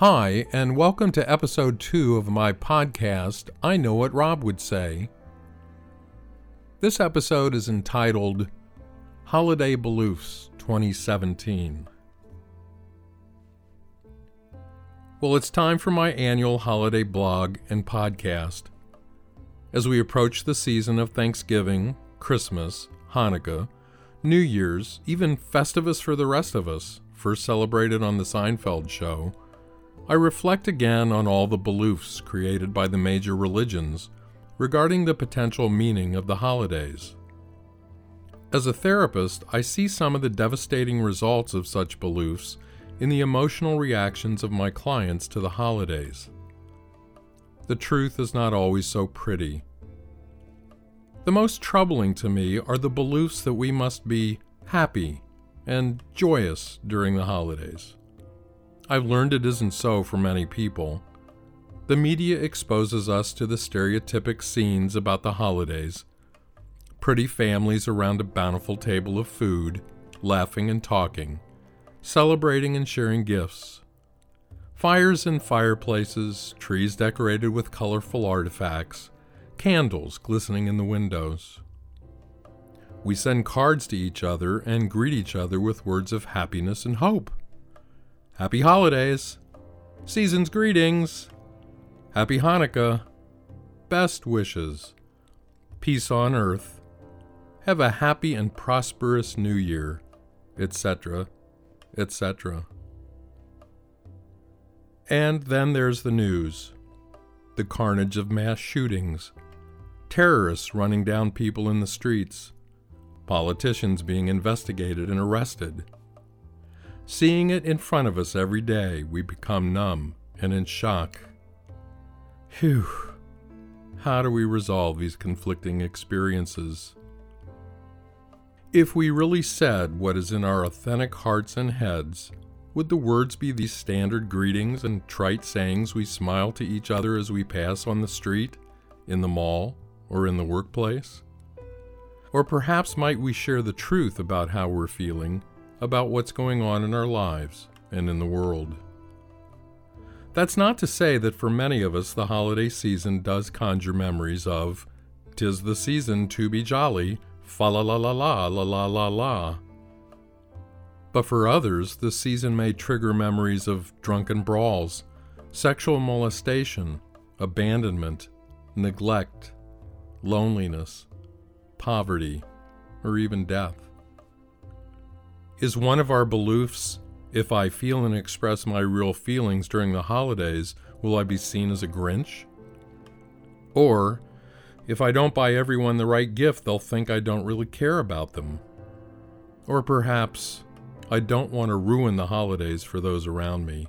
Hi, and welcome to episode two of my podcast, I Know What Rob Would Say. This episode is entitled Holiday Beliefs 2017. Well, it's time for my annual holiday blog and podcast. As we approach the season of Thanksgiving, Christmas, Hanukkah, New Year's, even Festivus for the rest of us, first celebrated on The Seinfeld Show, I reflect again on all the beliefs created by the major religions regarding the potential meaning of the holidays. As a therapist, I see some of the devastating results of such beliefs in the emotional reactions of my clients to the holidays. The truth is not always so pretty. The most troubling to me are the beliefs that we must be happy and joyous during the holidays. I've learned it isn't so for many people. The media exposes us to the stereotypic scenes about the holidays pretty families around a bountiful table of food, laughing and talking, celebrating and sharing gifts. Fires in fireplaces, trees decorated with colorful artifacts, candles glistening in the windows. We send cards to each other and greet each other with words of happiness and hope. Happy holidays, season's greetings, happy Hanukkah, best wishes, peace on earth, have a happy and prosperous new year, etc., etc. And then there's the news. The carnage of mass shootings, terrorists running down people in the streets, politicians being investigated and arrested Seeing it in front of us every day, we become numb and in shock. Phew. How do we resolve these conflicting experiences? If we really said what is in our authentic hearts and heads, would the words be these standard greetings and trite sayings we smile to each other as we pass on the street, in the mall, or in the workplace? Or perhaps might we share the truth about how we're feeling about what's going on in our lives and in the world. That's not to say that for many of us the holiday season does conjure memories of "'Tis the season to be jolly, fa la la la la la la la la." But for others, the season may trigger memories of drunken brawls, sexual molestation, abandonment, neglect, loneliness, poverty, or even death. Is one of our beliefs if I feel and express my real feelings during the holidays, will I be seen as a Grinch? Or, if I don't buy everyone the right gift, they'll think I don't really care about them. Or perhaps I don't want to ruin the holidays for those around me.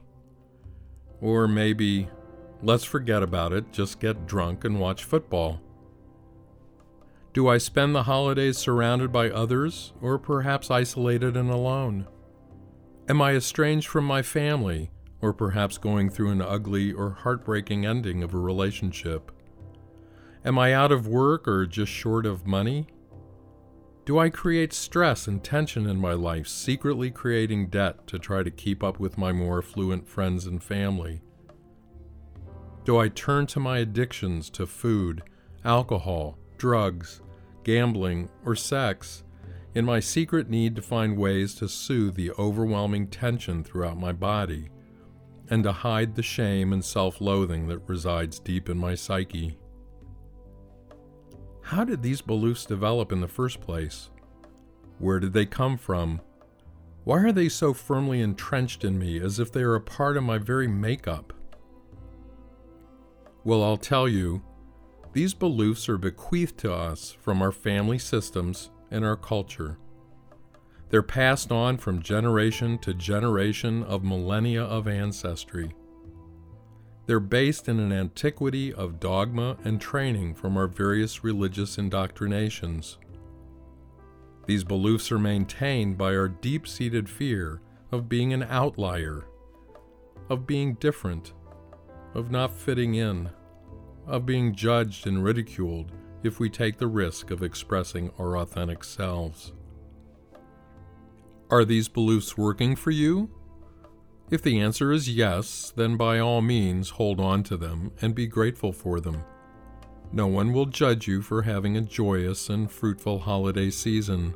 Or maybe, let's forget about it, just get drunk and watch football. Do I spend the holidays surrounded by others, or perhaps isolated and alone? Am I estranged from my family, or perhaps going through an ugly or heartbreaking ending of a relationship? Am I out of work or just short of money? Do I create stress and tension in my life, secretly creating debt to try to keep up with my more affluent friends and family? Do I turn to my addictions to food, alcohol, drugs, gambling, or sex in my secret need to find ways to soothe the overwhelming tension throughout my body and to hide the shame and self loathing that resides deep in my psyche. How did these beliefs develop in the first place? Where did they come from? Why are they so firmly entrenched in me as if they are a part of my very makeup? Well, I'll tell you, these beliefs are bequeathed to us from our family systems and our culture. They're passed on from generation to generation of millennia of ancestry. They're based in an antiquity of dogma and training from our various religious indoctrinations. These beliefs are maintained by our deep seated fear of being an outlier, of being different, of not fitting in of being judged and ridiculed if we take the risk of expressing our authentic selves. Are these beliefs working for you? If the answer is yes, then by all means hold on to them and be grateful for them. No one will judge you for having a joyous and fruitful holiday season.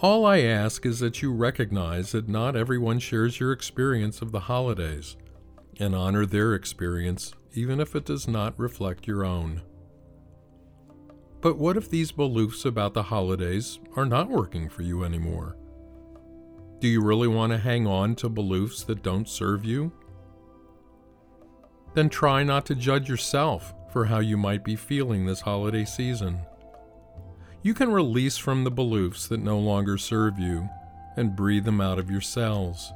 All I ask is that you recognize that not everyone shares your experience of the holidays and honor their experience even if it does not reflect your own. But what if these beliefs about the holidays are not working for you anymore? Do you really want to hang on to beliefs that don't serve you? Then try not to judge yourself for how you might be feeling this holiday season. You can release from the beliefs that no longer serve you and breathe them out of your cells.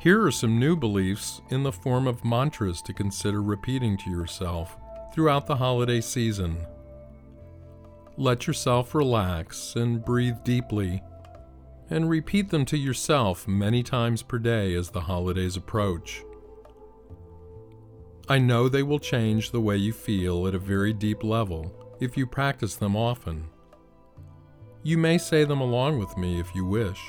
Here are some new beliefs in the form of mantras to consider repeating to yourself throughout the holiday season. Let yourself relax and breathe deeply, and repeat them to yourself many times per day as the holidays approach. I know they will change the way you feel at a very deep level if you practice them often. You may say them along with me if you wish.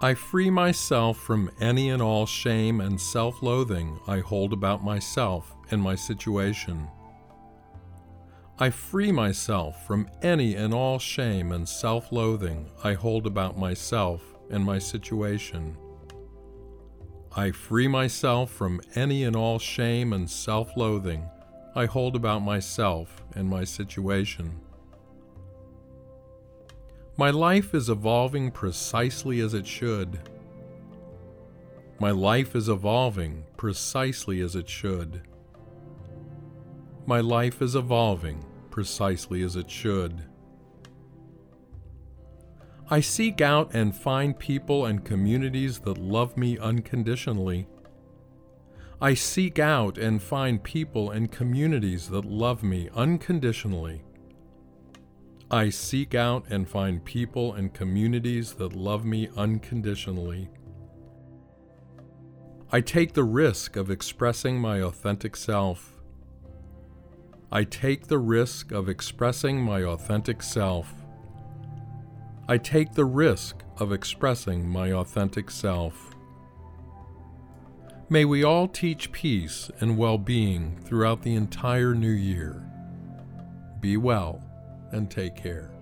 I free myself from any and all shame and self loathing I hold about myself and my situation. I free myself from any and all shame and self loathing I hold about myself and my situation. I free myself from any and all shame and self loathing I hold about myself and my situation. My life is evolving precisely as it should. My life is evolving precisely as it should. My life is evolving precisely as it should. I seek out and find people and communities that love me unconditionally. I seek out and find people and communities that love me unconditionally. I seek out and find people and communities that love me unconditionally. I take the risk of expressing my authentic self. I take the risk of expressing my authentic self. I take the risk of expressing my authentic self. May we all teach peace and well being throughout the entire new year. Be well and take care.